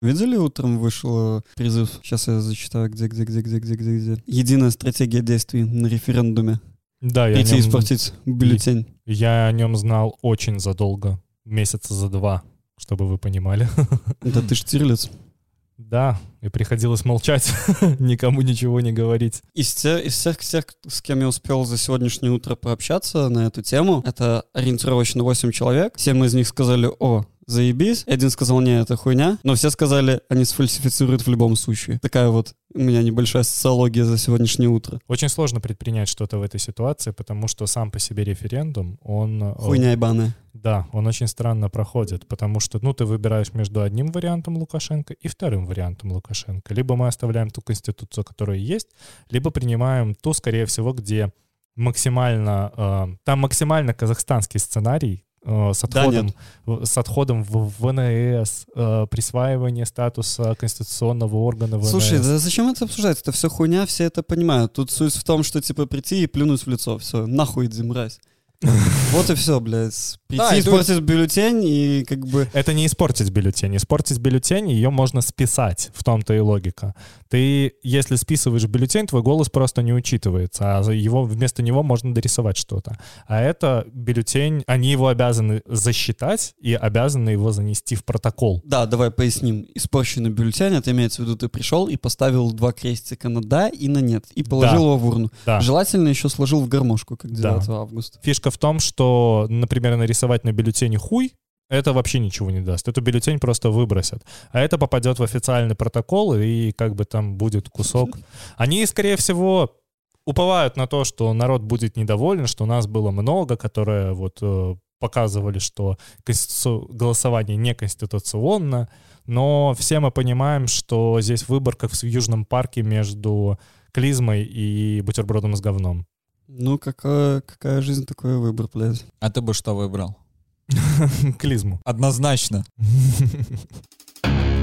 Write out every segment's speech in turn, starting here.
Видели, утром вышел призыв, сейчас я зачитаю, где, где, где, где, где, где, где. Единая стратегия действий на референдуме. Да, я Прийти нем- испортить бюллетень. Я о нем знал очень задолго, месяца за два, чтобы вы понимали. Да ты Штирлиц. Да, и приходилось молчать, никому ничего не говорить. Из, те- из всех тех, с кем я успел за сегодняшнее утро пообщаться на эту тему, это ориентировочно 8 человек. Семь из них сказали, о, заебись. Один сказал, не, это хуйня. Но все сказали, они сфальсифицируют в любом случае. Такая вот у меня небольшая социология за сегодняшнее утро. Очень сложно предпринять что-то в этой ситуации, потому что сам по себе референдум, он... э, Хуйня ебаная. Да, он очень странно проходит, потому что, ну, ты выбираешь между одним вариантом Лукашенко и вторым вариантом Лукашенко. Либо мы оставляем ту конституцию, которая есть, либо принимаем ту, скорее всего, где максимально, э, там максимально казахстанский сценарий с Да, отходом, в- с отходом в ВНС, э, присваивание статуса конституционного органа ВНС. Слушай, да зачем это обсуждать? Это все хуйня, все это понимают. Тут суть в том, что типа прийти и плюнуть в лицо. Все, нахуй иди, мразь. Вот и все, блядь. Да, Прийти, и тут- испортить бюллетень и как бы... Это не испортить бюллетень. Испортить бюллетень, ее можно списать. В том-то и логика. Ты, если списываешь бюллетень, твой голос просто не учитывается, а его, вместо него можно дорисовать что-то. А это бюллетень, они его обязаны засчитать и обязаны его занести в протокол. Да, давай поясним. Испорченный бюллетень, это имеется в виду, ты пришел и поставил два крестика на «да» и на «нет», и положил Да. его в урну. Да. Желательно еще сложил в гармошку, как 9 Да. августа. Фишка в том, что, например, нарисовать на бюллетене хуй, это вообще ничего не даст. Эту бюллетень просто выбросят. А это попадет в официальный протокол, и как бы там будет кусок. Они, скорее всего, уповают на то, что народ будет недоволен, что нас было много, которые вот э, показывали, что голосование неконституционно. Но все мы понимаем, что здесь выбор, как в Южном парке, между клизмой и бутербродом с говном. Ну, какая, какая жизнь, такой выбор, блядь. А ты бы что выбрал? Клизму. Однозначно.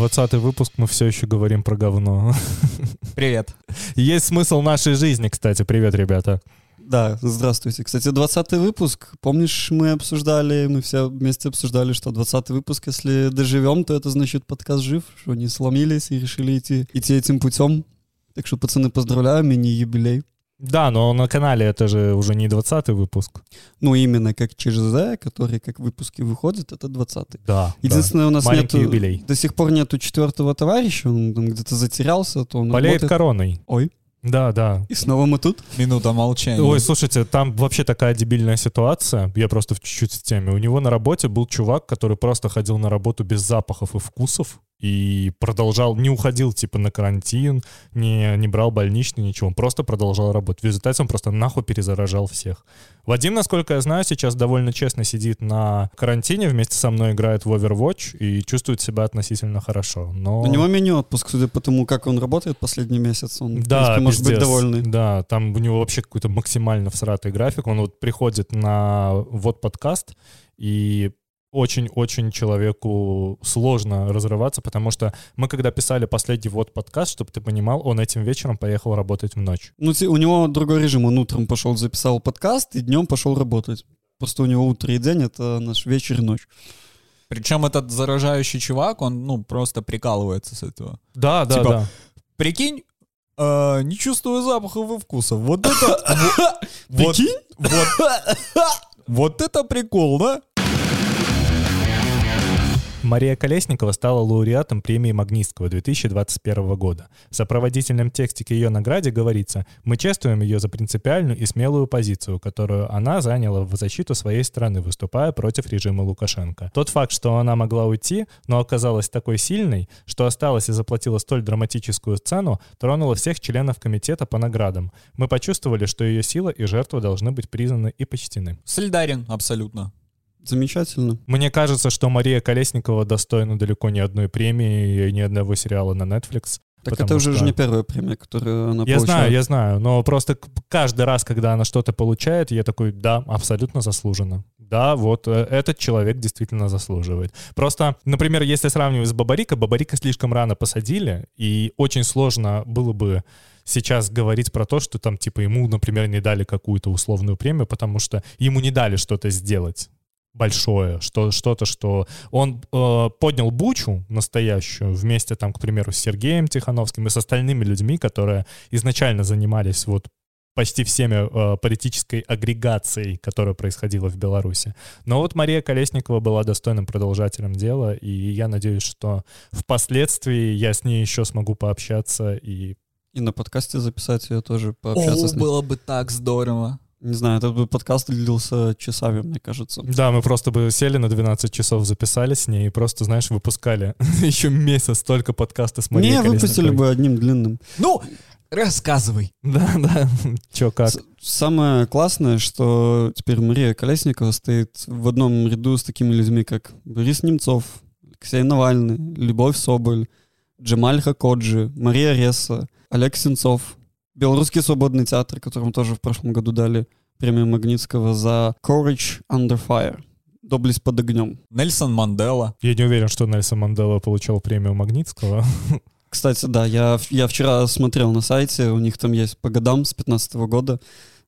Двадцатый выпуск, мы все еще говорим про говно. Привет. Есть смысл нашей жизни, кстати. Привет, ребята. Да, здравствуйте. Кстати, 20 выпуск. Помнишь, мы обсуждали, мы все вместе обсуждали, что 20 выпуск, если доживем, то это значит подкаст жив, что не сломились и решили идти, идти этим путем. Так что, пацаны, поздравляю, мини-юбилей. Да, но на канале это же уже не двадцатый выпуск. Ну, именно как ЧЖЗ, который как выпуски выходит, это 20 Да. Единственное, у нас Маленький нету, юбилей. до сих пор нету четвертого товарища, он там где-то затерялся, то он Болеет работает. короной. Ой, Да, да. и снова мы тут? Минута молчания. Ой, слушайте, там вообще такая дебильная ситуация. Я просто в чуть-чуть в теме. У него на работе был чувак, который просто ходил на работу без запахов и вкусов и продолжал, не уходил типа на карантин, не, не брал больничный, ничего. Он просто продолжал работать. В результате он просто нахуй перезаражал всех. Вадим, насколько я знаю, сейчас довольно честно сидит на карантине, вместе со мной играет в Overwatch и чувствует себя относительно хорошо. Но... У него мини-отпуск, судя по тому, как он работает последний месяц, он, Да, принципе, может быть пиздец. довольный. Да, там у него вообще какой-то максимально всратый график. Он вот приходит на вот подкаст, и очень-очень человеку сложно разрываться, потому что мы, когда писали последний вот подкаст, чтобы ты понимал, он этим вечером поехал работать в ночь. Ну, у него другой режим. Он утром пошел, записал подкаст, и днем пошел работать. Просто у него утро и день — это наш вечер и ночь. Причем этот заражающий чувак, он, ну, просто прикалывается с этого. Да, да, Типа, да. Прикинь, э, не чувствую запахов и вкусов. Вот это... вот- Прикинь? Вот, вот это прикол, да? Мария Колесникова стала лауреатом премии Магнитского 2021 года. В сопроводительном тексте к ее награде говорится «Мы чествуем ее за принципиальную и смелую позицию, которую она заняла в защиту своей страны, выступая против режима Лукашенко. Тот факт, что она могла уйти, но оказалась такой сильной, что осталась и заплатила столь драматическую цену, тронула всех членов комитета по наградам. Мы почувствовали, что ее сила и жертва должны быть признаны и почтены». Солидарен, абсолютно. Замечательно. Мне кажется, что Мария Колесникова достойна далеко не одной премии и ни одного сериала на Netflix. Так это уже что- не первая премия, которую она Я получает. знаю, я знаю, но просто каждый раз, когда она что-то получает, я такой, да, абсолютно заслуженно. Да, вот э, этот человек действительно заслуживает. Просто, например, если сравнивать с Бабарика, Бабарика слишком рано посадили, и очень сложно было бы сейчас говорить про то, что там, типа, ему, например, не дали какую-то условную премию, потому что ему не дали что-то сделать большое, что, что-то, что он э, поднял бучу настоящую вместе, там, к примеру, с Сергеем Тихановским и с остальными людьми, которые изначально занимались вот почти всеми э, политической агрегацией, которая происходила в Беларуси. Но вот Мария Колесникова была достойным продолжателем дела, и я надеюсь, что впоследствии я с ней еще смогу пообщаться и И на подкасте записать ее тоже, пообщаться О, с ней. было бы так здорово. Не знаю, этот бы подкаст длился часами, мне кажется. Да, мы просто бы сели на 12 часов, записали с ней и просто, знаешь, выпускали еще месяц только подкасты с Марией Не, выпустили бы одним длинным. Ну, рассказывай. Да, да, чё как. С- Самое классное, что теперь Мария Колесникова стоит в одном ряду с такими людьми, как Борис Немцов, Алексей Навальный, Любовь Соболь, Джемаль Хакоджи, Мария Реса, Олег Сенцов, Белорусский свободный театр, которому тоже в прошлом году дали премию Магнитского за Courage Under Fire. Доблесть под огнем. Нельсон Мандела. Я не уверен, что Нельсон Мандела получал премию Магнитского. Кстати, да, я, я вчера смотрел на сайте, у них там есть по годам с 15 года,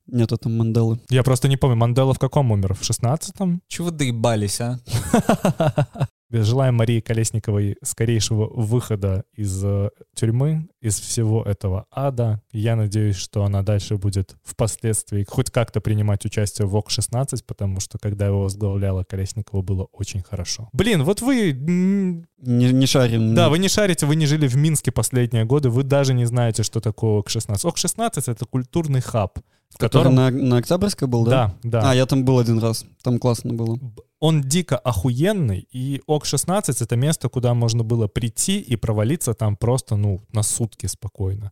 нету там Манделы. Я просто не помню, Мандела в каком умер? В 16-м? Чего вы доебались, а? Желаем Марии Колесниковой скорейшего выхода из э, тюрьмы, из всего этого ада. Я надеюсь, что она дальше будет впоследствии хоть как-то принимать участие в ОК-16, потому что когда его возглавляла Колесникова, было очень хорошо. Блин, вот вы... Не, не шарим. Да, вы не шарите, вы не жили в Минске последние годы, вы даже не знаете, что такое ОК-16. ОК-16 — это культурный хаб, в Который котором... на, на Октябрьской был, да? Да, да. А, я там был один раз. Там классно было. Он дико охуенный, и ОК-16 — это место, куда можно было прийти и провалиться там просто, ну, на сутки спокойно.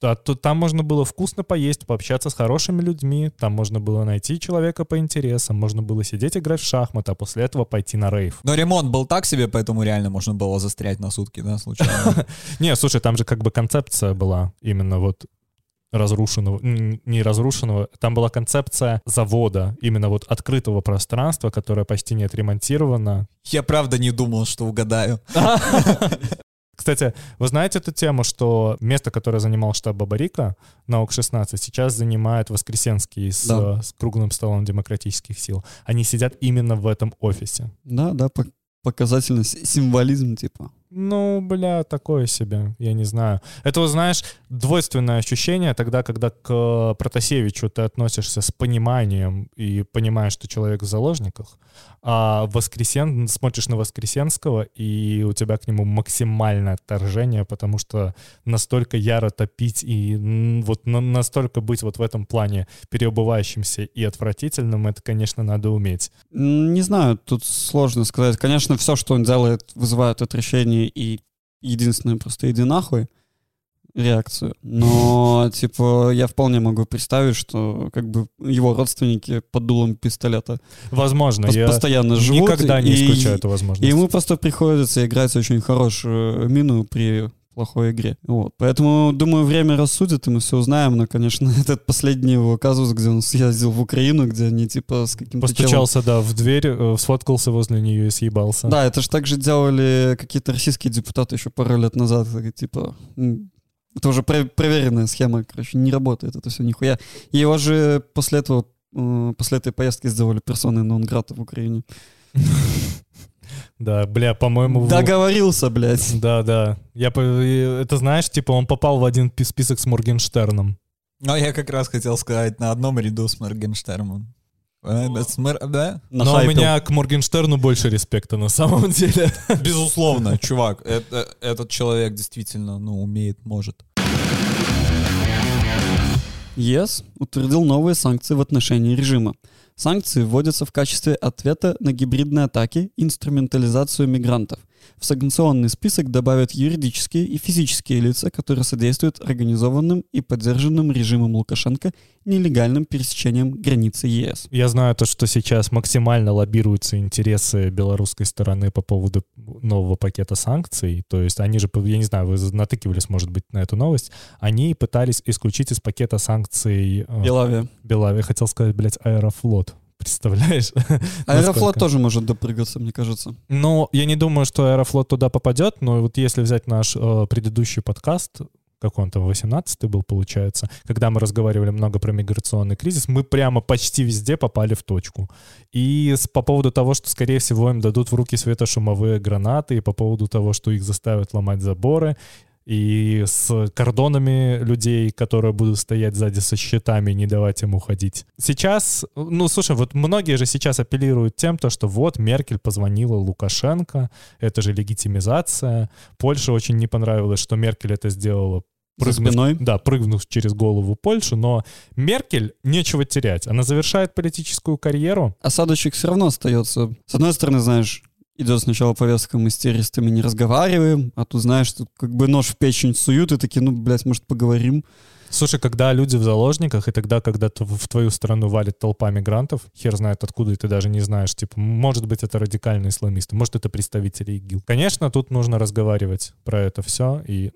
То там можно было вкусно поесть, пообщаться с хорошими людьми, там можно было найти человека по интересам, можно было сидеть играть в шахматы, а после этого пойти на рейв. Но ремонт был так себе, поэтому реально можно было застрять на сутки, да, случайно. Не, слушай, там же как бы концепция была именно вот разрушенного, не разрушенного, там была концепция завода, именно вот открытого пространства, которое почти не отремонтировано, Я правда не думал, что угадаю. Кстати, вы знаете эту тему, что место, которое занимал штаб Бабарика на ОК-16, сейчас занимает Воскресенский с, Да. э, с круглым столом демократических сил. Они сидят именно в этом офисе. Да, да, по- показательно. С- Символизм, типа. Ну, бля, такое себе, я не знаю. Это, знаешь, двойственное ощущение тогда, когда к Протасевичу ты относишься с пониманием и понимаешь, что человек в заложниках, а Воскресен, смотришь на Воскресенского, и у тебя к нему максимальное отторжение, потому что настолько яро топить и вот на- настолько быть вот в этом плане переубывающимся и отвратительным, это, конечно, надо уметь. Не знаю, тут сложно сказать. Конечно, все, что он делает, вызывает отвращение и единственное, просто иди нахуй реакцию. Но, типа, я вполне могу представить, что как бы его родственники под дулом пистолета Возможно, пос- я постоянно живут. никогда не и- исключаю эту И возможность. ему просто приходится играть очень хорошую мину при плохой игре. Вот. Поэтому, думаю, время рассудит, и мы все узнаем. Но, конечно, этот последний его казус, где он съездил в Украину, где они, типа, с каким-то челом- Постучался, да, в дверь, э, сфоткался возле нее и съебался. Да, это же так же делали какие-то российские депутаты еще пару лет назад. Типа, это уже про- проверенная схема, короче, не работает это все нихуя. И его же после этого, э, после этой поездки сделали персоной нон-грата в Украине. Да, бля, по-моему... в- Договорился, блядь. Да, да. Я, это знаешь, типа он попал в один пи- список с Моргенштерном. Но я как раз хотел сказать на одном ряду с Моргенштерном. Э, да, с Мор- Да? Но у меня к Моргенштерну больше респекта на самом деле. Безусловно, чувак, это, этот человек действительно, ну, умеет, может. ЕС утвердил новые санкции в отношении режима. Санкции вводятся в качестве ответа на гибридные атаки и инструментализацию мигрантов. В санкционный список добавят юридические и физические лица, которые содействуют организованным и поддержанным режимом Лукашенко нелегальным пересечением границы ЕС. Я знаю то, что сейчас максимально лоббируются интересы белорусской стороны по поводу нового пакета санкций. То есть они же, я не знаю, вы натыкивались, может быть, на эту новость. Они пытались исключить из пакета санкций... э, Белавия. Белавия. Хотел сказать, блядь, Аэрофлот. Представляешь? Аэрофлот тоже может допрыгаться, мне кажется. Ну, я не думаю, что Аэрофлот туда попадет, но вот если взять наш э, предыдущий подкаст, как он там, 18-й был, получается, когда мы разговаривали много про миграционный кризис, мы прямо почти везде попали в точку. И с- по поводу того, что, скорее всего, им дадут в руки светошумовые гранаты, и по поводу того, что их заставят ломать заборы, и с кордонами людей, которые будут стоять сзади со щитами и не давать им уходить. Сейчас, ну, слушай, вот многие же сейчас апеллируют тем, то, что вот Меркель позвонила Лукашенко, это же легитимизация. Польше очень не понравилось, что Меркель это сделала прыгнув- спиной. Да, прыгнув через голову Польши, но Меркель нечего терять. Она завершает политическую карьеру. Осадочек все равно остается. С одной стороны, знаешь, идет сначала повестка, мы с террористами не разговариваем, а тут, знаешь, тут как бы нож в печень суют и такие, ну, блядь, может, поговорим. Слушай, когда люди в заложниках, и тогда, когда в твою страну валит толпа мигрантов, хер знает откуда, и ты даже не знаешь, типа, может быть, это радикальные исламисты, может, это представители ИГИЛ. Конечно, тут нужно разговаривать про это все, и,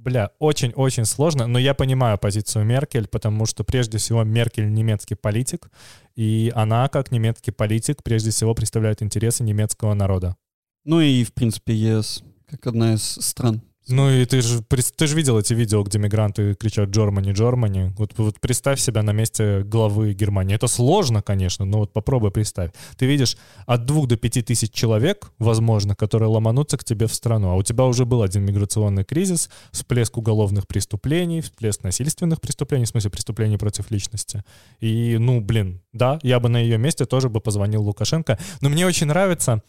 бля, очень-очень сложно, но я понимаю позицию Меркель, потому что, прежде всего, Меркель немецкий политик, и она, как немецкий политик, прежде всего представляет интересы немецкого народа. Ну и, в принципе, ЕС, как одна из стран. Ну и ты же ты же видел эти видео, где мигранты кричат «Джормани, Джормани». Вот, вот представь себя на месте главы Германии. Это сложно, конечно, но вот попробуй представь. Ты видишь от двух до пяти тысяч человек, возможно, которые ломанутся к тебе в страну. А у тебя уже был один миграционный кризис, всплеск уголовных преступлений, всплеск насильственных преступлений, в смысле преступлений против личности. И, ну, блин, да, я бы на ее месте тоже бы позвонил Лукашенко. Но мне очень нравится,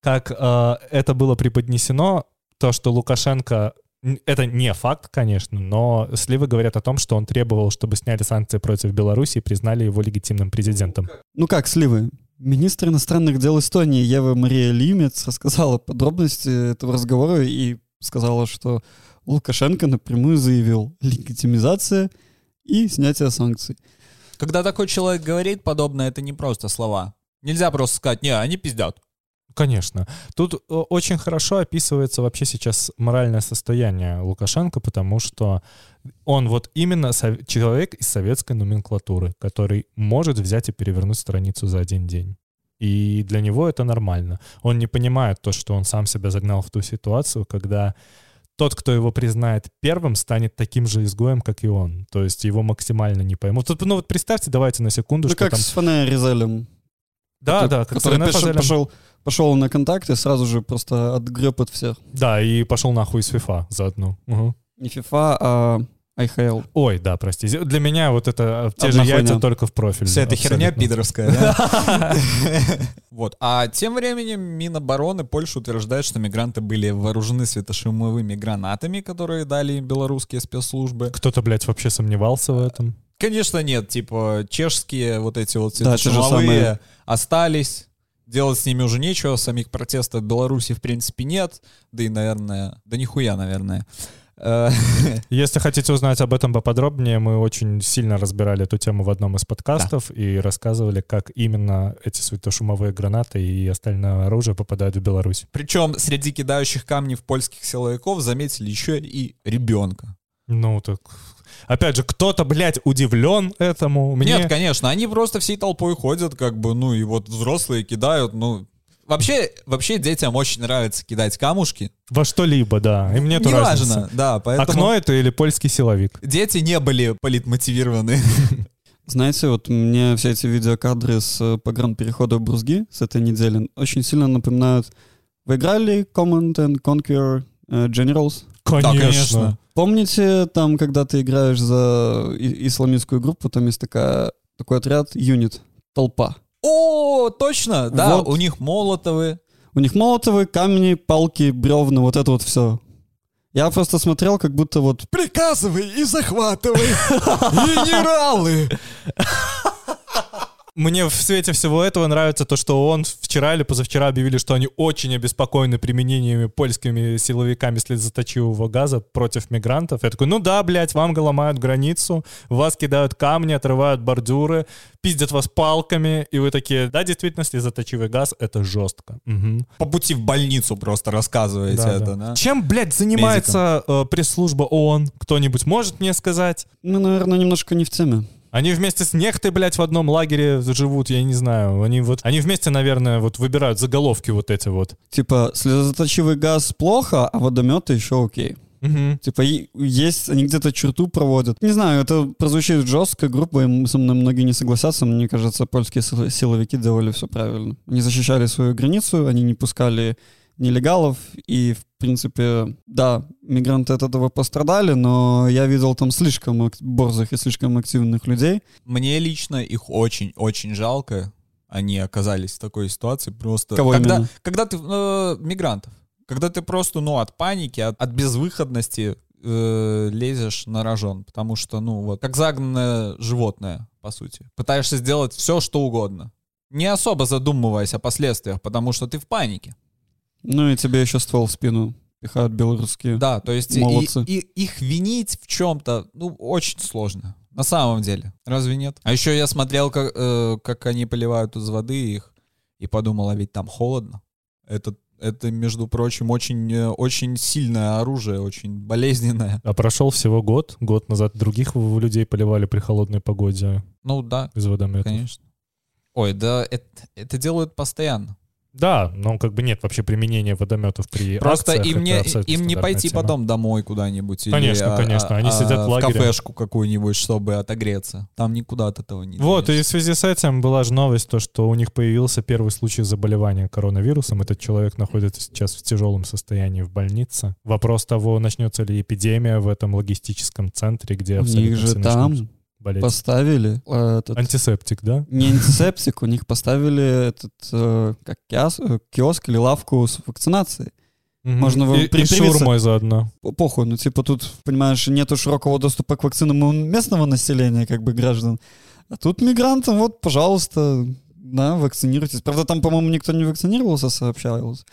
как э, это было преподнесено, то, что Лукашенко это не факт, конечно, но сливы говорят о том, что он требовал, чтобы сняли санкции против Беларуси и признали его легитимным президентом. Ну как, сливы? Министр иностранных дел Эстонии Ева Мария Лимец рассказала подробности этого разговора и сказала, что Лукашенко напрямую заявил легитимизация и снятие санкций. Когда такой человек говорит подобное, это не просто слова. Нельзя просто сказать, не, они пиздят. Конечно. Тут э, очень хорошо описывается вообще сейчас моральное состояние Лукашенко, потому что он вот именно человек из советской номенклатуры, который может взять и перевернуть страницу за один день. И для него это нормально. Он не понимает то, что он сам себя загнал в ту ситуацию, когда тот, кто его признает первым, станет таким же изгоем, как и он. То есть его максимально не поймут. Ну вот представьте, давайте на секунду, Ну что как там... с Фане Ризелем. Да, который- да, который пошел, пошел, пошел на контакт и сразу же просто отгреб от всех. Да, и пошел нахуй из FIFA заодно. Мгм. Не FIFA, а IHL. Ой, да, прости. Для меня вот это э, те же Одна яйца хуйня. только в профиль. Вся эта херня пидорская, да? Вот. А тем временем Минобороны Польши утверждает, что мигранты были вооружены светошумовыми гранатами, которые дали им белорусские спецслужбы. Кто-то, блядь, вообще сомневался в этом. Конечно, нет. Типа, чешские вот эти вот светошумовые остались. Делать с ними уже нечего. Самих протестов в Беларуси, в принципе, нет. Да и, наверное, да нихуя, наверное. Э, Если хотите узнать об этом поподробнее, мы очень сильно разбирали эту тему в одном из подкастов и рассказывали, как именно эти светошумовые гранаты и остальное оружие попадают в Беларусь. Причем среди кидающих камни в польских силовиков заметили еще и ребенка. Ну, так... Опять же, кто-то, блядь, удивлен этому. Мне... Нет, конечно, они просто всей толпой ходят, как бы, ну и вот взрослые кидают, ну... Вообще, вообще детям очень нравится кидать камушки. Во что-либо, да. И мне тоже Неважно, да, поэтому Окно это или польский силовик? дети не были политмотивированы. Знаете, вот мне все эти видеокадры с э, погранперехода в Брузги с этой недели очень сильно напоминают... Вы играли Command and Conquer э, Generals? Конечно. Помните, там, когда ты играешь за исламистскую группу, там есть такая, такой отряд, юнит, толпа. О, точно, да, Вот. у них молотовы. У них молотовы, камни, палки, бревна, вот это вот все. Я просто смотрел, как будто вот Приказывай и захватывай. Генералы! Мне в свете всего этого нравится то, что он вчера или позавчера объявили, что они очень обеспокоены применениями польскими силовиками слезоточивого газа против мигрантов. Я такой, ну да, блядь, вам ломают границу, вас кидают камни, отрывают бордюры, пиздят вас палками, и вы такие, да, действительно, слезоточивый газ — это жестко. Мгм. По пути в больницу просто рассказываете Да, это, да. да? Чем, блядь, занимается э, пресс-служба ООН? Кто-нибудь может мне сказать? Мы, наверное, немножко не в теме. Они вместе с нехтой, блядь, в одном лагере живут, я не знаю. Они вот, они вместе, наверное, вот выбирают заголовки вот эти вот. Типа, слезоточивый газ плохо, а водометы еще окей. Мгм. Типа, есть, они где-то черту проводят. Не знаю, это прозвучит жестко, грубо, и со мной многие не согласятся. Мне кажется, польские сил- силовики делали все правильно. Они защищали свою границу, они не пускали нелегалов, и, в принципе, да, мигранты от этого пострадали, но я видел там слишком борзых и слишком активных людей. Мне лично их очень-очень жалко. Они оказались в такой ситуации просто... Кого когда, именно? когда ты... э, мигрантов. Когда ты просто, ну, от паники, от, от безвыходности э, лезешь на рожон. Потому что, ну, вот, как загнанное животное, по сути. Пытаешься сделать все, что угодно. Не особо задумываясь о последствиях, потому что ты в панике. Ну и тебе еще ствол в спину пихают белорусские. Да, то есть и, Молодцы. и- их винить в чем-то, ну, очень сложно. На самом деле. Разве нет? А еще я смотрел, как, э, как они поливают из воды их, и подумал, а ведь там холодно. Это, это между прочим, очень, э, очень сильное оружие, очень болезненное. А прошел всего год. Год назад других людей поливали при холодной погоде Ну да, из водометов. конечно. Ой, да, это, это делают постоянно. Да, но как бы нет вообще применения водометов при Просто акциях, им не, им не пойти тема. потом домой куда-нибудь. Конечно, или, а, конечно. Они а, сидят в в лагере. кафешку какую-нибудь, чтобы отогреться. Там никуда от этого не Вот, и денешься. в связи с этим была же новость, то, что у них появился первый случай заболевания коронавирусом. Этот человек находится сейчас в тяжелом состоянии в больнице. Вопрос того, начнется ли эпидемия в этом логистическом центре, где У них же там болеть. поставили э, этот Антисептик, да? не антисептик, у них поставили этот э, как киос- э, киоск или лавку с вакцинацией. Мгм. Можно вам и, и шаурмой заодно. Похуй, ну типа тут, понимаешь, нету широкого доступа к вакцинам у местного населения, как бы граждан. А тут мигрантам, вот, пожалуйста, да, вакцинируйтесь. Правда, там, по-моему, никто не вакцинировался, сообщалось.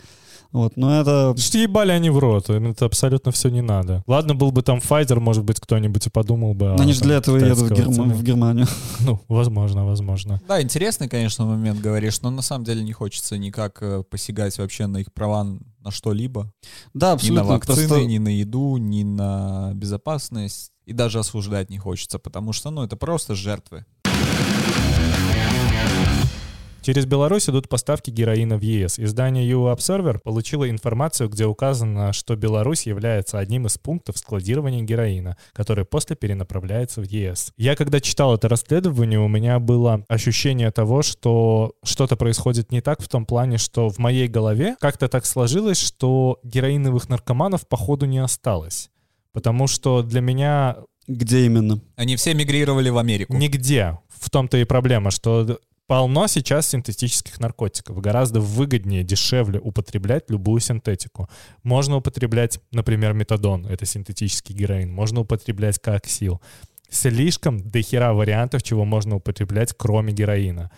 Вот, но это... Что ебали они в рот, им это абсолютно все не надо. Ладно, был бы там Pfizer, может быть, кто-нибудь и подумал бы. Они же для этого едут в, Герма- в Германию. Ну, возможно, возможно. Да, интересный, конечно, момент говоришь, но на самом деле не хочется никак э, посягать вообще на их права на что-либо. Да, Ни на абсолютно. вакцины, просто- ни на еду, ни на безопасность. И даже осуждать не хочется, потому что, ну, это просто жертвы. Через Беларусь идут поставки героина в ЕС. Издание EU Observer получило информацию, где указано, что Беларусь является одним из пунктов складирования героина, который после перенаправляется в ЕС. Я когда читал это расследование, у меня было ощущение того, что что-то происходит не так в том плане, что в моей голове как-то так сложилось, что героиновых наркоманов походу не осталось. Потому что для меня Где именно? Они все мигрировали в Америку. Нигде. В том-то и проблема, что полно сейчас синтетических наркотиков. Гораздо выгоднее, дешевле употреблять любую синтетику. Можно употреблять, например, метадон, это синтетический героин. Можно употреблять коаксил. Слишком дохера вариантов, чего можно употреблять, кроме героина.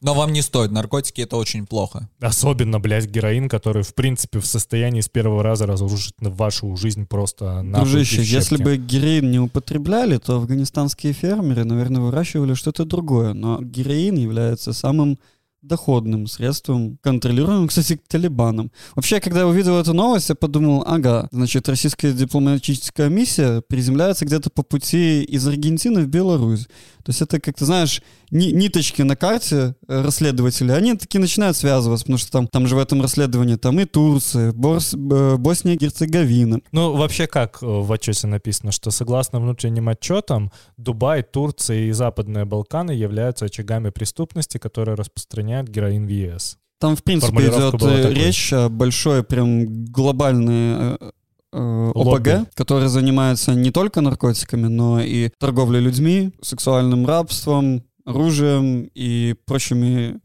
Но вам не стоит, наркотики это очень плохо. Особенно, блядь, героин, который, в принципе, в состоянии с первого раза разрушить вашу жизнь просто на Дружище, если бы героин не употребляли, то афганистанские фермеры, наверное, выращивали что-то другое. Но героин является самым доходным средством, контролируемым, кстати, Талибаном. Вообще, когда я увидел эту новость, я подумал, ага, значит, российская дипломатическая миссия приземляется где-то по пути из Аргентины в Беларусь. То есть это, как ты знаешь, ни- ниточки на карте э, расследователей, они такие начинают связываться, потому что там, там же в этом расследовании там и Турция, Борс, э, Босния и Герцеговина. Ну, вообще как э, в отчете написано, что согласно внутренним отчетам, Дубай, Турция и Западные Балканы являются очагами преступности, которые распространяют героин в ЕС. Там, в принципе, идет э, речь о большой, прям глобальной э, э. ОПГ, который занимается не только наркотиками, но и торговлей людьми, сексуальным рабством, оружием и прочими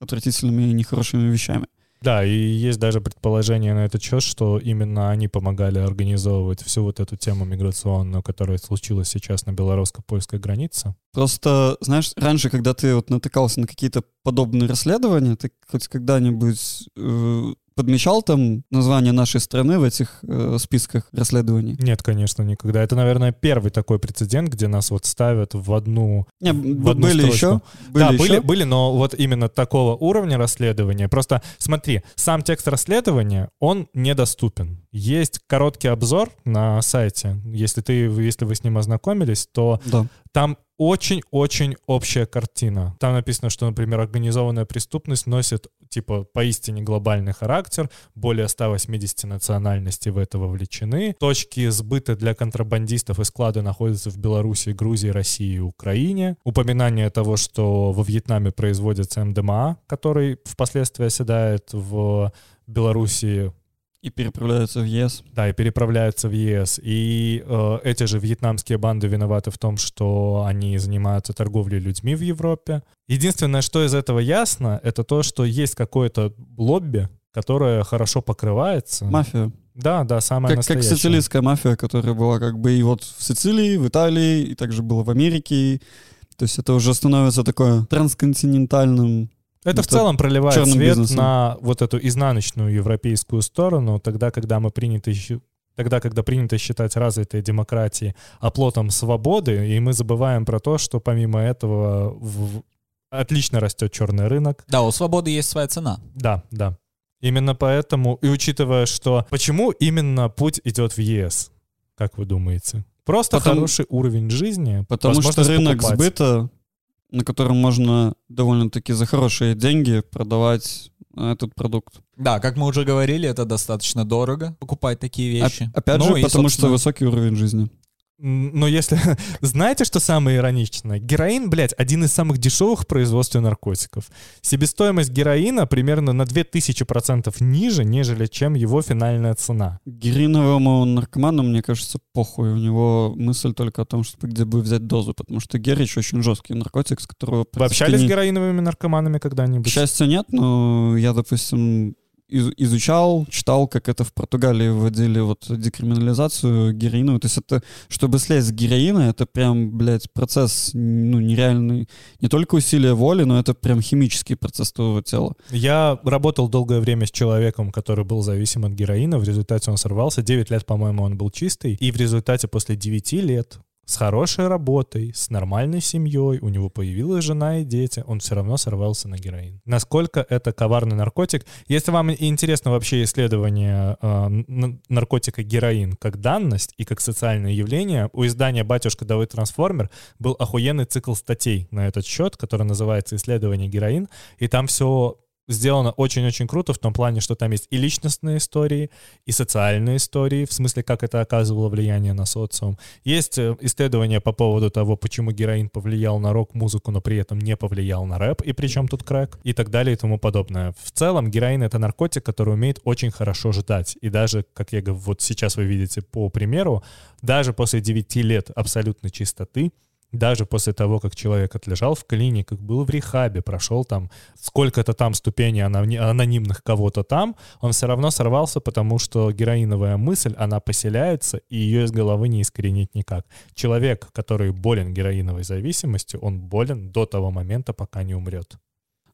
отвратительными и нехорошими вещами. Да, и есть даже предположение на этот счет, что именно они помогали организовывать всю вот эту тему миграционную, которая случилась сейчас на белорусско-польской границе. Просто, знаешь, раньше, когда ты вот натыкался на какие-то подобные расследования, ты хоть когда-нибудь э, подмечал там название нашей страны в этих э, списках расследований? Нет, конечно, никогда. Это, наверное, первый такой прецедент, где нас вот ставят в одну Не, в одну были строчку. еще? Были да, еще? были, были, но вот именно такого уровня расследования. Просто смотри, сам текст расследования, он недоступен. Есть короткий обзор на сайте. Если ты, если вы с ним ознакомились, то Да. там очень-очень общая картина. Там написано, что, например, организованная преступность носит, типа, поистине глобальный характер, более 180 национальностей в это вовлечены, точки сбыта для контрабандистов и склады находятся в Беларуси, Грузии, России и Украине, упоминание того, что во Вьетнаме производится МДМА, который впоследствии оседает в Белоруссии, И переправляются в ЕС. да, и переправляются в ЕС. И э, эти же вьетнамские банды виноваты в том, что они занимаются торговлей людьми в Европе. Единственное, что из этого ясно, это то, что есть какое-то лобби, которое хорошо покрывается. Мафия. Да, да, самое Как, как настоящее. сицилийская мафия, которая была как бы и вот в Сицилии, в Италии, и также была в Америке. То есть это уже становится такое трансконтинентальным. Это в Это целом проливает свет бизнесом. на вот эту изнаночную европейскую сторону, тогда, когда мы приняты Тогда, когда принято считать развитые демократии оплотом свободы, и мы забываем про то, что помимо этого в- отлично растет черный рынок. Да, у свободы есть своя цена. Да, да. Именно поэтому, и учитывая, что... Почему именно путь идет в ЕС, как вы думаете? Просто Потому- хороший уровень жизни. Потому что рынок покупать. сбыта, на котором можно довольно-таки за хорошие деньги продавать э, этот продукт. Да, как мы уже говорили, это достаточно дорого покупать такие вещи. Оп- Опять Ну же, и, потому что собственно, высокий уровень жизни. Но если... Знаете, что самое ироничное? Героин, блядь, один из самых дешевых в производстве наркотиков. Себестоимость героина примерно на 2000% ниже, нежели чем его финальная цена. Героиновому наркоману, мне кажется, похуй. У него мысль только о том, чтобы где бы взять дозу, потому что герич очень жесткий наркотик, с которого... Вы общались с не- героиновыми наркоманами К когда-нибудь? счастью, нет, но я, допустим, из- изучал, читал, как это в Португалии вводили вот декриминализацию героина. То есть это, чтобы слезть с героина, это прям, блядь, процесс, ну, нереальный. Не только усилие воли, но это прям химический процесс твоего тела. Я работал долгое время с человеком, который был зависим от героина. В результате он сорвался. 9 лет, по-моему, он был чистый. И в результате после 9 лет с хорошей работой, с нормальной семьей, у него появилась жена и дети, он все равно сорвался на героин. Насколько это коварный наркотик? Если вам интересно вообще исследование э, наркотика героин как данность и как социальное явление, у издания «Батюшка Давыд Трансформер» был охуенный цикл статей на этот счет, который называется «Исследование героин», и там все сделано очень-очень круто в том плане, что там есть и личностные истории, и социальные истории, в смысле, как это оказывало влияние на социум. Есть э, исследования по поводу того, почему героин повлиял на рок-музыку, но при этом не повлиял на рэп, и причем тут крэк, и так далее и тому подобное. В целом, героин — это наркотик, который умеет очень хорошо ждать. И даже, как я говорю, вот сейчас вы видите по примеру, даже после 9 лет абсолютной чистоты, даже после того, как человек отлежал в клиниках, был в рехабе, прошел там сколько-то там ступеней анони- анонимных кого-то там, он все равно сорвался, потому что героиновая мысль, она поселяется, и ее из головы не искоренить никак. Человек, который болен героиновой зависимостью, он болен до того момента, пока не умрет.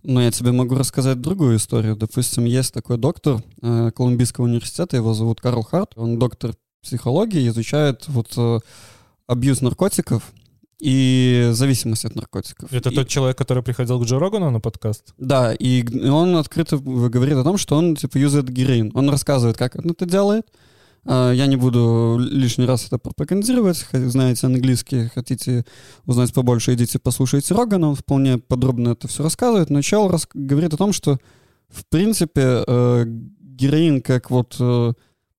Но я тебе могу рассказать другую историю. Допустим, есть такой доктор э, Колумбийского университета, его зовут Карл Харт. Он доктор психологии, изучает вот э, абьюз наркотиков и зависимость от наркотиков. Это И- тот человек, который приходил к Джо Рогану на подкаст? Да, и он открыто говорит о том, что он, типа, юзает героин. Он рассказывает, как он это делает. А, Я не буду лишний раз это пропагандировать. Знаете английский, хотите узнать побольше, идите послушайте Рогана. Он вполне подробно это все рассказывает. Но чел рас- говорит о том, что, в принципе, э, героин как вот э,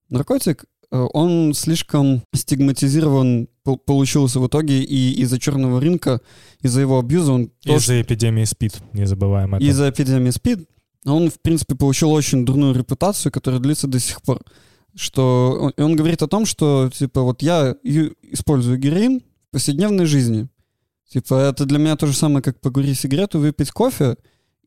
наркотик, э, он слишком стигматизирован получился в итоге и из-за черного рынка, из-за его абьюза он тоже Из-за эпидемии СПИД, не забываем это. из-за эпидемии СПИД, он, в принципе, получил очень дурную репутацию, которая длится до сих пор. Что он, он говорит о том, что, типа, вот я использую героин в повседневной жизни. Типа, это для меня то же самое, как покурить сигарету, выпить кофе.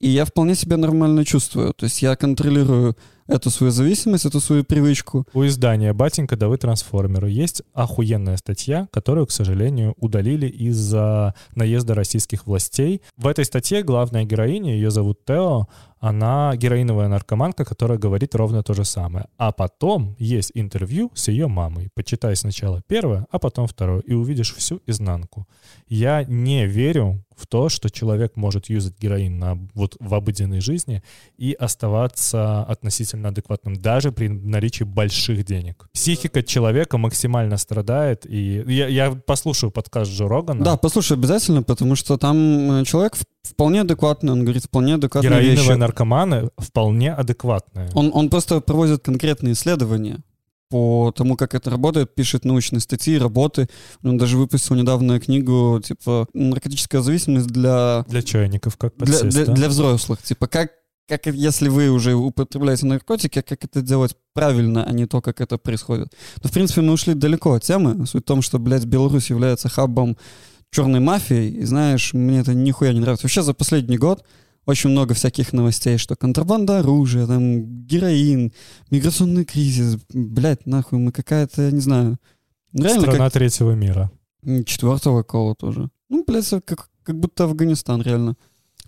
И я вполне себя нормально чувствую. То есть я контролирую эту свою зависимость, эту свою привычку. У издания «Батенька, да вы трансформеру» есть охуенная статья, которую, к сожалению, удалили из-за наезда российских властей. В этой статье главная героиня, ее зовут Тео, она героиновая наркоманка, которая говорит ровно то же самое. А потом есть интервью с ее мамой. Почитай сначала первое, а потом второе, и увидишь всю изнанку. Я не верю в то, что человек может юзать героин на, вот, в обыденной жизни и оставаться относительно адекватным даже при наличии больших денег. Психика человека максимально страдает, и я, я послушаю подкаст Джо Рогана. Да, послушай обязательно, потому что там э, человек вполне адекватный, он говорит вполне адекватные Героиновые вещи. наркоманы вполне адекватные. Он, он просто проводит конкретные исследования по тому, как это работает, пишет научные статьи, работы. Он даже выпустил недавно книгу, типа, наркотическая зависимость для... Для чайников, как Для, подсесть, для, да? для взрослых. Типа, как, как если вы уже употребляете наркотики, как это делать правильно, а не то, как это происходит. Но, в принципе, мы ушли далеко от темы. Суть в том, что, блядь, Беларусь является хабом черной мафии, и знаешь, мне это нихуя не нравится. Вообще за последний год очень много всяких новостей, что контрабанда оружия, там, героин, миграционный кризис, блядь, нахуй, мы какая-то, я не знаю, реально Страна как третьего мира. четвертого какого-то уже. Ну, блядь, как, как будто Афганистан, реально.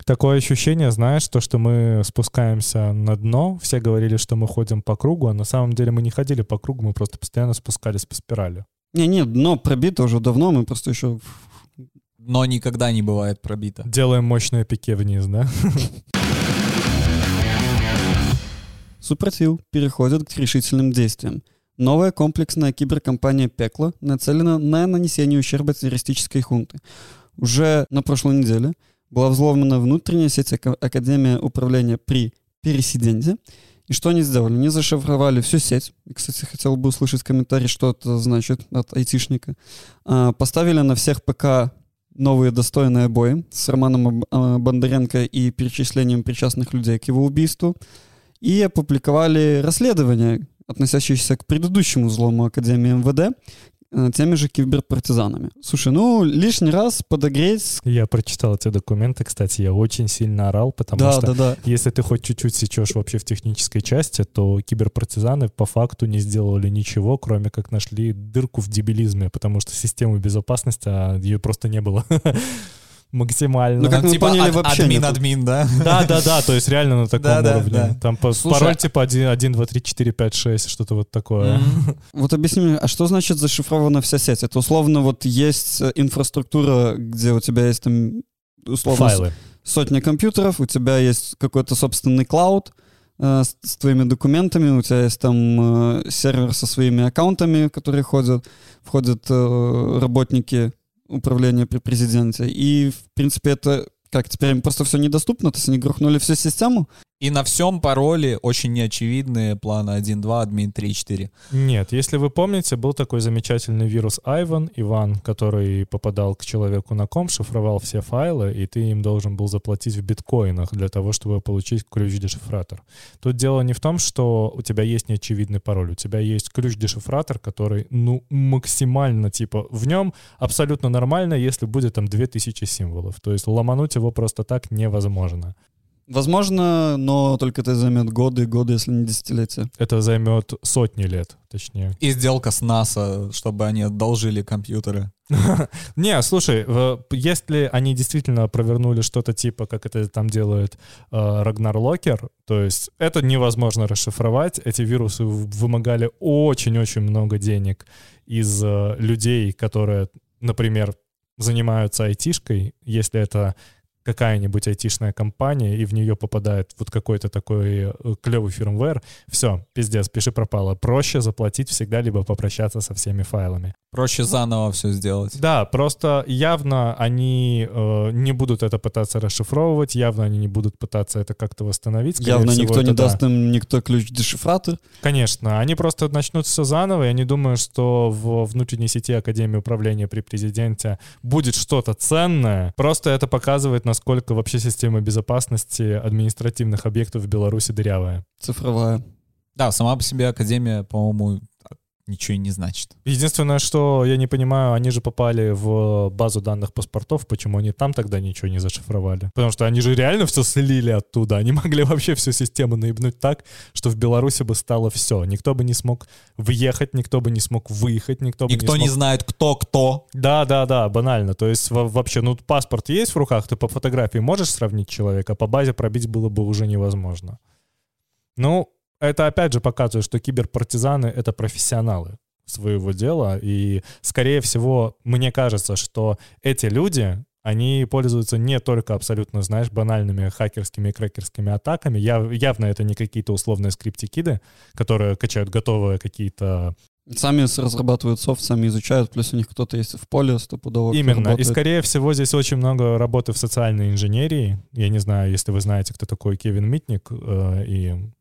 Такое ощущение, знаешь, то, что мы спускаемся на дно, все говорили, что мы ходим по кругу, а на самом деле мы не ходили по кругу, мы просто постоянно спускались по спирали. Не-не, дно пробито уже давно, мы просто еще... Но никогда не бывает пробито. Делаем мощное пике вниз, да? Супротив переходит к решительным действиям. Новая комплексная киберкомпания «Пекло» нацелена на нанесение ущерба террористической хунты. Уже на прошлой неделе была взломана внутренняя сеть Ака- Академия управления при Пересиденте. И что они сделали? Они зашифровали всю сеть. И, кстати, хотел бы услышать комментарий, что это значит от айтишника. А, Поставили на всех ПК новые достойные бои с Романом а, Бондаренко и перечислением причастных людей к его убийству. И опубликовали расследование, относящееся к предыдущему взлому Академии МВД, теми же киберпартизанами. Слушай, ну, лишний раз подогреть... Я прочитал эти документы, кстати, я очень сильно орал, потому Да, что да, да. если ты хоть чуть-чуть сечешь вообще в технической части, то киберпартизаны по факту не сделали ничего, кроме как нашли дырку в дебилизме, потому что системы безопасности, а ее просто не было максимально. Ну, как Там мы типа поняли, ад- вообще нету. админ-админ, да? Да, да, да, то есть реально на таком Да, да, уровне. да. Там по- Слушай, пароль а- типа 1, 1, 2, 3, 4, 5, 6, что-то вот такое. Вот объясни мне, а что значит зашифрована вся сеть? Это условно вот есть э, инфраструктура, где у тебя есть там условно Файлы. сотня компьютеров, у тебя есть какой-то собственный клауд э, с, с твоими документами, у тебя есть там э, сервер со своими аккаунтами, которые ходят, входят э, работники управления при президенте. И, в принципе, это как теперь им просто все недоступно, то есть они грохнули всю систему. И на всем пароле очень неочевидные планы 1, 2, админ 3, 4. Нет, если вы помните, был такой замечательный вирус Айван, Иван, который попадал к человеку на ком, шифровал все файлы, и ты им должен был заплатить в биткоинах для того, чтобы получить ключ-дешифратор. Тут дело не в том, что у тебя есть неочевидный пароль, у тебя есть ключ-дешифратор, который, ну, максимально, типа, в нем абсолютно нормально, если будет там 2000 символов. То есть ломануть его просто так невозможно. Возможно, но только это займет годы и годы, если не десятилетия. Это займет сотни лет, точнее. И сделка с НАСА, чтобы они одолжили компьютеры. Не, слушай, если они действительно провернули что-то типа, как это там делает э, Рагнар Локер, то есть это невозможно расшифровать, эти вирусы вымогали очень-очень много денег из э, людей, которые, например, занимаются айтишкой, если это какая-нибудь айтишная компания, и в нее попадает вот какой-то такой э, клевый фирмвер, все, пиздец, пиши пропало. Проще заплатить всегда, либо попрощаться со всеми файлами. Проще заново все сделать. Да, просто явно они э, не будут это пытаться расшифровывать, явно они не будут пытаться это как-то восстановить. Скорее Явно всего, никто не да. даст им никто ключ-дешифратор. Конечно, они просто начнут все заново, и они думают, что в внутренней сети Академии управления при президенте будет что-то ценное. Просто это показывает, насколько вообще система безопасности административных объектов в Беларуси дырявая. Цифровая. Да, сама по себе Академия, по-моему, ничего и не значит. Единственное, что я не понимаю, они же попали в базу данных паспортов, почему они там тогда ничего не зашифровали? Потому что они же реально все слили оттуда. Они могли вообще всю систему наебнуть так, что в Беларуси бы стало все. Никто бы не смог въехать, никто бы не смог выехать, никто, Никто бы не не смог... знает, кто кто. Да, да, да, банально. То есть во- вообще, ну паспорт есть в руках, ты по фотографии можешь сравнить человека, а по базе пробить было бы уже невозможно. Ну, это опять же показывает, что киберпартизаны — это профессионалы своего дела, и, скорее всего, мне кажется, что эти люди, они пользуются не только абсолютно, знаешь, банальными хакерскими и крекерскими атаками. Я, явно это не какие-то условные скриптикиды, которые качают готовые какие-то Сами разрабатывают софт, сами изучают, плюс у них кто-то есть в поле стопудово. Именно. И, работает. скорее всего, здесь очень много работы в социальной инженерии. Я не знаю, если вы знаете, кто такой Кевин Митник. э, и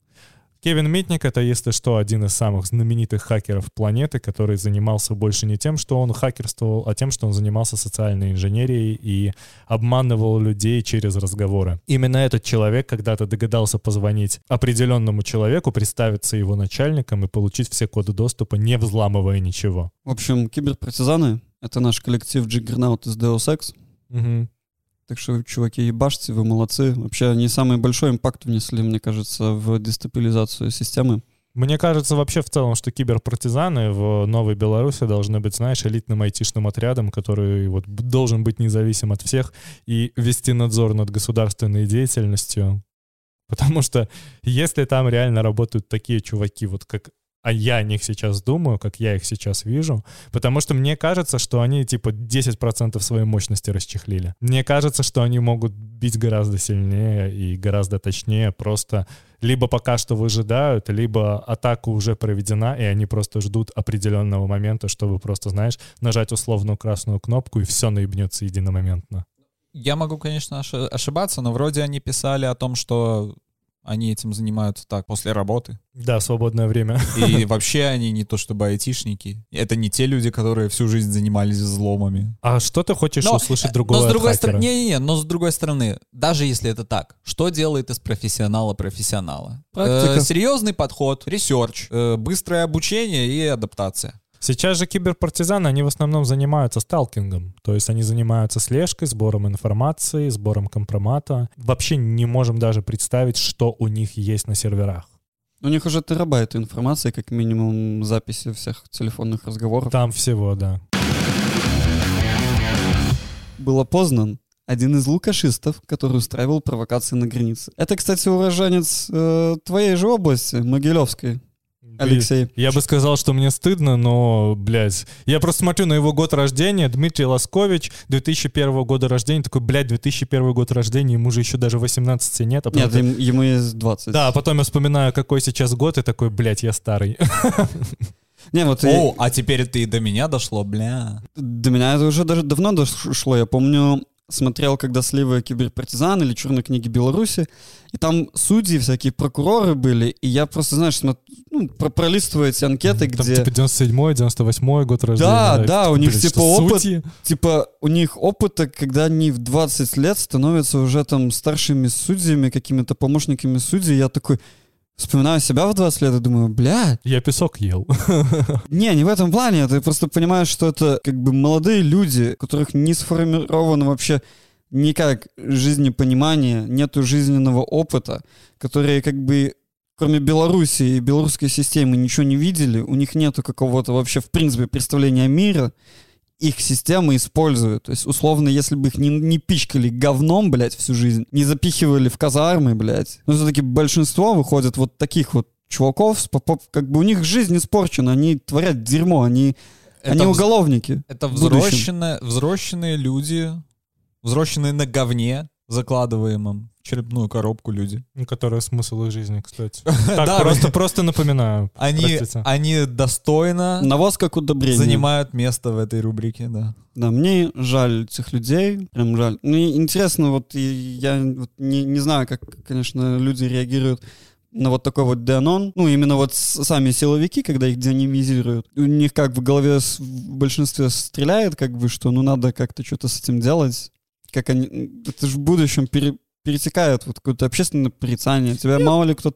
Кевин Митник — это, если что, один из самых знаменитых хакеров планеты, который занимался больше не тем, что он хакерствовал, а тем, что он занимался социальной инженерией и обманывал людей через разговоры. Именно этот человек когда-то догадался позвонить определенному человеку, представиться его начальником и получить все коды доступа, не взламывая ничего. В общем, киберпартизаны — это наш коллектив Jiggernaut из Deus Ex. Мгм. Так что, чуваки, ебашьте, вы молодцы. Вообще, они самый большой импакт внесли, мне кажется, в дестабилизацию системы. Мне кажется вообще в целом, что киберпартизаны в Новой Беларуси должны быть, знаешь, элитным айтишным отрядом, который вот должен быть независим от всех и вести надзор над государственной деятельностью. Потому что если там реально работают такие чуваки, вот как а я о них сейчас думаю, как я их сейчас вижу, потому что мне кажется, что они типа 10% своей мощности расчехлили. Мне кажется, что они могут бить гораздо сильнее и гораздо точнее, просто либо пока что выжидают, либо атака уже проведена, и они просто ждут определенного момента, чтобы просто, знаешь, нажать условную красную кнопку, и все наебнется единомоментно. Я могу, конечно, оши- ошибаться, но вроде они писали о том, что они этим занимаются так после работы. Да, свободное время. И вообще они не то чтобы айтишники. Это не те люди, которые всю жизнь занимались взломами. А что ты хочешь Но, услышать э, другого но с другой стороны, не-не-не, но с другой стороны, даже если это так, что делает из профессионала профессионала? Практика. Э, серьезный подход, research, э, быстрое обучение и адаптация. Сейчас же киберпартизаны, они в основном занимаются сталкингом. То есть они занимаются слежкой, сбором информации, сбором компромата. Вообще не можем даже представить, что у них есть на серверах. У них уже терабайты информации, как минимум записи всех телефонных разговоров. Там всего, да. Был опознан один из лукашистов, который устраивал провокации на границе. Это, кстати, уроженец э, твоей же области, Могилевской, Алексей. Я бы сказал, что мне стыдно, но, блядь, я просто смотрю на его год рождения, Дмитрий Лоскович, 2001 года рождения, такой, блядь, 2001 год рождения, ему же еще даже 18 нет. А потом Нет, ты- им- ему есть 20. Да, а потом я вспоминаю, какой сейчас год, и такой, блядь, я старый. Не, вот и- О, а теперь это и до меня дошло, бля. до меня это уже даже давно дошло. Я помню, смотрел, когда сливы киберпартизан или черной книги Беларуси, и там судьи, всякие прокуроры были, и я просто, знаешь, смотр- ну, про- пролистываю эти анкеты, Там, где... типа 97-й, 98-й год рождения. Да, да, у них типа опыт, судьи? типа у них опыта, когда они в 20 лет становятся уже там старшими судьями, какими-то помощниками судей, я такой вспоминаю себя в 20 лет и думаю, бля, Я песок ел. не, не в этом плане, ты просто понимаешь, что это как бы молодые люди, у которых не сформировано вообще никак жизнепонимание, нету жизненного опыта, которые как бы кроме Беларуси и белорусской системы ничего не видели, у них нету какого-то вообще в принципе представления о мире, их система используют. То есть, условно, если бы их не, не пичкали говном, блядь, всю жизнь, не запихивали в казармы, блядь, но все-таки большинство выходит вот таких вот чуваков, как бы у них жизнь испорчена, они творят дерьмо, они, они Это вз- уголовники. Это в будущем. взросшенные, взросшенные люди, взросшенные на говне, закладываемом в черепную коробку люди. Ну, Которая смысл их жизни, кстати. Да, Так, просто, просто напоминаю. Они, они достойно Навоз как удобрение. занимают место в этой рубрике, да. Да, мне жаль этих людей, прям жаль. Мне интересно, вот я вот не, не знаю, как, конечно, люди реагируют на вот такой вот деанон. Ну, именно вот сами силовики, когда их деанимизируют. У них как в голове в большинстве стреляет, как бы, что ну надо как-то что-то с этим делать. Как они... Это же в будущем пере- перетекает вот какое-то общественное порицание. Тебя мало ли кто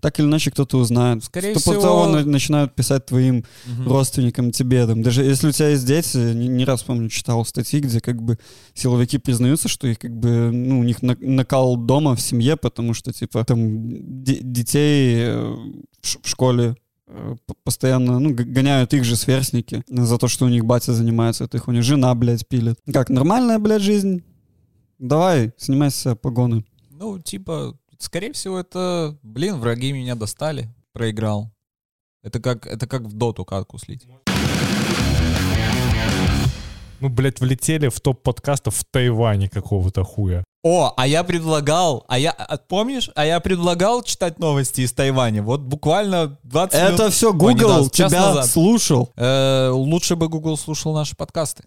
так или иначе кто-то узнает. Скорее всего- на- начинают писать твоим Мгм. родственникам, тебе. Там. Даже если у тебя есть дети, не, не раз, помню, читал статьи, где как бы силовики признаются, что их как бы, ну, у них на- накал дома в семье, потому что, типа, там де- детей э, в школе э, постоянно, ну, гоняют их же сверстники за то, что у них батя занимается, это их у них жена, блядь, пилит. Как, нормальная, блядь, жизнь? Давай, снимай с себя погоны. Ну, типа, скорее всего, это, блин, враги меня достали, проиграл. Это как, это как в доту катку слить. Мы, блядь, влетели в топ подкастов в Тайване какого-то хуя. О, а я предлагал, а я, а, помнишь, а я предлагал читать новости из Тайваня. Вот буквально 20 минут. Это все Ой, не Google 20, час тебя назад. слушал. Э, лучше бы Google слушал наши подкасты.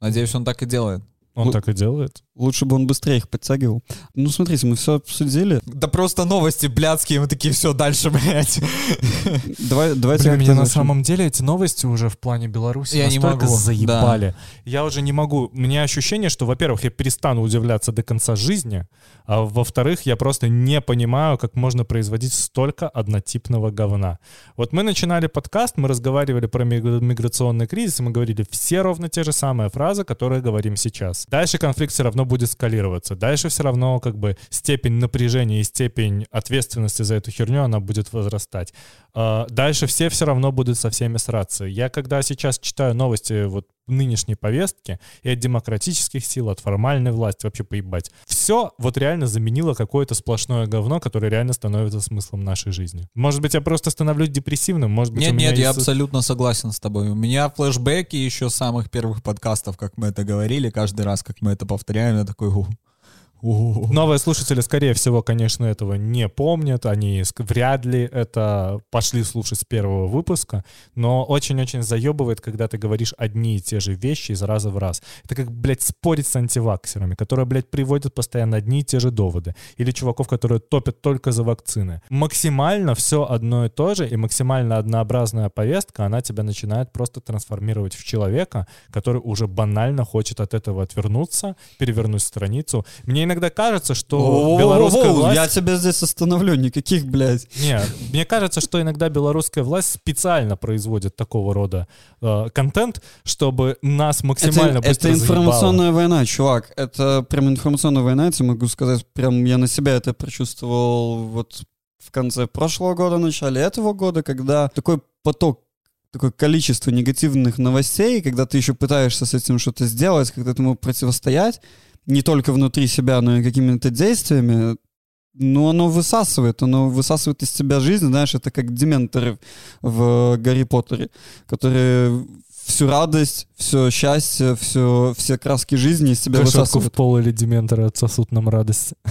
Надеюсь, он так и делает. Он Ну- так и делает. Лучше бы он быстрее их подтягивал. Ну, смотрите, мы все обсудили. Да просто новости блядские, мы такие, все, дальше, блядь. Давай, давайте Блин, меня на самом деле эти новости уже в плане Беларуси Я не настолько могу, заебали. Я уже не могу. У меня ощущение, что, во-первых, я перестану удивляться до конца жизни, а во-вторых, я просто не понимаю, как можно производить столько однотипного говна. Вот мы начинали подкаст, мы разговаривали про миг- миграционный кризис, и мы говорили все ровно те же самые фразы, которые говорим сейчас. Дальше конфликт все равно будет скалироваться. Дальше все равно как бы степень напряжения и степень ответственности за эту херню, она будет возрастать. А, Дальше все все равно будут со всеми сраться. Я когда сейчас читаю новости вот нынешней повестки и от демократических сил, от формальной власти, вообще поебать. Все вот реально заменило какое-то сплошное говно, которое реально становится смыслом нашей жизни. Может быть, я просто становлюсь депрессивным, может быть, Нет, нет, я есть- абсолютно согласен с тобой. У меня флешбеки еще самых первых подкастов, как мы это говорили, каждый раз, как мы это повторяем, я такой... Новые слушатели, скорее всего, конечно, этого не помнят. Они вряд ли это пошли слушать с первого выпуска. Но очень-очень заебывает, когда ты говоришь одни и те же вещи из раза в раз. Это как, блядь, спорить с антиваксерами, которые, блядь, приводят постоянно одни и те же доводы. Или чуваков, которые топят только за вакцины. Максимально все одно и то же, и максимально однообразная повестка, она тебя начинает просто трансформировать в человека, который уже банально хочет от этого отвернуться, перевернуть страницу. Мне иногда кажется, что белорусская власть... Я тебя здесь остановлю, никаких, блядь. Не, мне кажется, что иногда белорусская власть специально производит такого рода э, контент, чтобы нас максимально это, быстро это заебало. информационная война, чувак. Это прям информационная война, я тебе могу сказать. Прям я на себя это прочувствовал вот в конце прошлого года, начале этого года, когда такой поток такое количество негативных новостей, когда ты еще пытаешься с этим что-то сделать, когда ты ему противостоять, не только внутри себя, но и какими-то действиями, ну, оно высасывает, оно высасывает из тебя жизнь, знаешь, это как дементоры в Гарри Поттере, которые всю радость, все счастье, все, все краски жизни из тебя Кошатку в высасывают. пол или дементоры отсосут нам радость.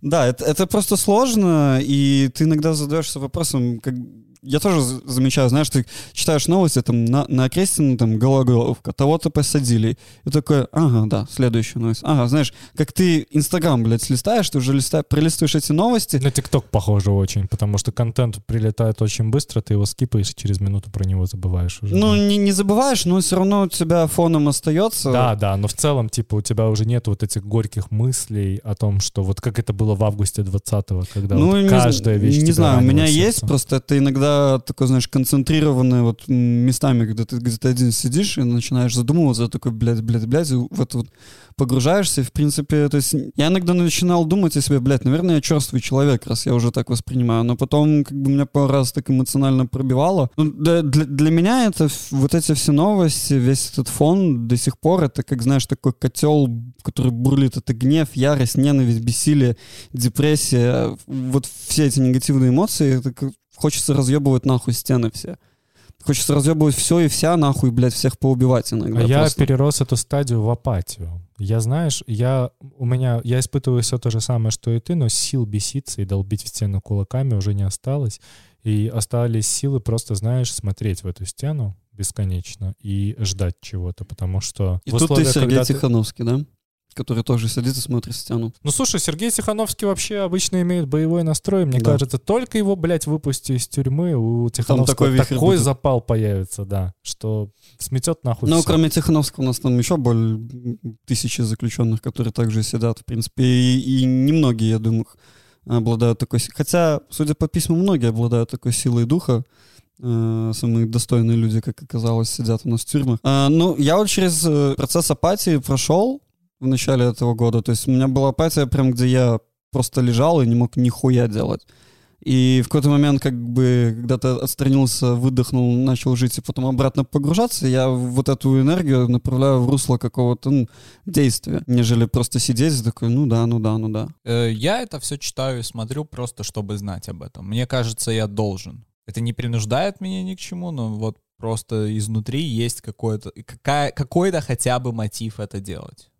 Да, это, это просто сложно, и ты иногда задаешься вопросом, как я тоже замечаю, знаешь, ты читаешь новости, там, на, на Крестину, там, Гологоловка, того-то посадили. И такой, ага, да, следующая новость. Ага, знаешь, как ты Инстаграм, блядь, листаешь, ты уже листа, пролистываешь эти новости, На ТикТок похоже очень, потому что контент прилетает очень быстро, ты его скипаешь, и через минуту про него забываешь уже. ну, не, не забываешь, но все равно у тебя фоном остается. Да, да, но в целом, типа, у тебя уже нет вот этих горьких мыслей о том, что вот как это было в августе 20-го, когда Ну, вот не, каждая вещь не знаю, у меня в есть, сердце. просто это иногда такое, знаешь, концентрированное вот местами, когда ты где-то один сидишь и начинаешь задумываться, такой, блядь, блядь, блядь, вот, вот погружаешься, и, в принципе, то есть я иногда начинал думать о себе, блядь, наверное, я черствый человек, раз я уже так воспринимаю, но потом, как бы, меня пару раз так эмоционально пробивало. Ну, для, для, для меня это вот эти все новости, весь этот фон до сих пор, это, как, знаешь, такой котел, который бурлит, это гнев, ярость, ненависть, бессилие, депрессия, вот все эти негативные эмоции, это как- хочется разъебывать нахуй стены все. Хочется разъебывать все и вся нахуй, блядь, всех поубивать иногда. А я просто. перерос эту стадию в апатию. Я, знаешь, я, у меня, я испытываю все то же самое, что и ты, но сил беситься и долбить в стену кулаками уже не осталось. И остались силы просто, знаешь, смотреть в эту стену бесконечно и ждать чего-то, потому что И тут ты Сергей когда ты- Тихановский, да? Который тоже сидит и смотрит стену. Ну, слушай, Сергей Тихановский вообще обычно имеет боевой настрой. Мне Да. кажется, только его, блядь, выпусти из тюрьмы, у Тихановского такой такой, будет. запал появится, да, что сметет нахуй Ну, кроме Тихановского, у нас там еще более тысячи заключенных, которые также сидят, в принципе, и, и немногие, я думаю, обладают такой... Хотя, судя по письмам, многие обладают такой силой духа. Э, Самые достойные люди, как оказалось, сидят у нас в тюрьмах. А, ну, я вот через э, процесс апатии прошел в начале этого года. То есть у меня была апатия прям, где я просто лежал и не мог нихуя делать. И в какой-то момент, как бы, когда ты отстранился, выдохнул, начал жить и потом обратно погружаться, я вот эту энергию направляю в русло какого-то ну, действия, нежели просто сидеть и такой, ну да, ну да, ну да. Э, Я это все читаю и смотрю просто, чтобы знать об этом. Мне кажется, я должен. Это не принуждает меня ни к чему, но вот просто изнутри есть какой-то, какая, какой-то хотя бы мотив это делать.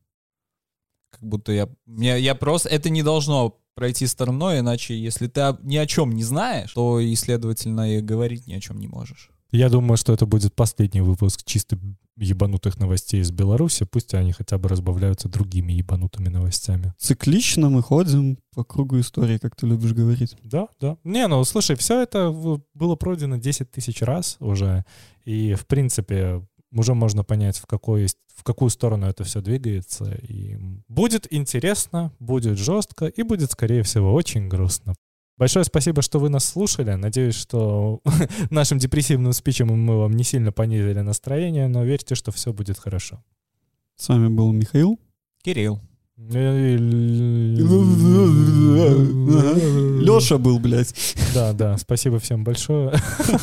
Как будто я, я, я просто, это не должно пройти стороной, иначе если ты ни о чем не знаешь, то и, следовательно, и говорить ни о чем не можешь. Я думаю, что это будет последний выпуск чисто ебанутых новостей из Беларуси. Пусть они хотя бы разбавляются другими ебанутыми новостями. Циклично мы ходим по кругу истории, как ты любишь говорить. Да, да. Не, ну слушай, все это было пройдено 10 тысяч раз уже. И, в принципе, уже можно понять, в, какой, есть- в какую сторону это все двигается. И будет интересно, будет жестко и будет, скорее всего, очень грустно. Большое спасибо, что вы нас слушали. Надеюсь, что нашим депрессивным спичем мы вам не сильно понизили настроение, но верьте, что все будет хорошо. С вами был Михаил. Кирилл. Леша был, блядь. Да, да. Спасибо всем большое.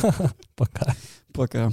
Пока. Пока.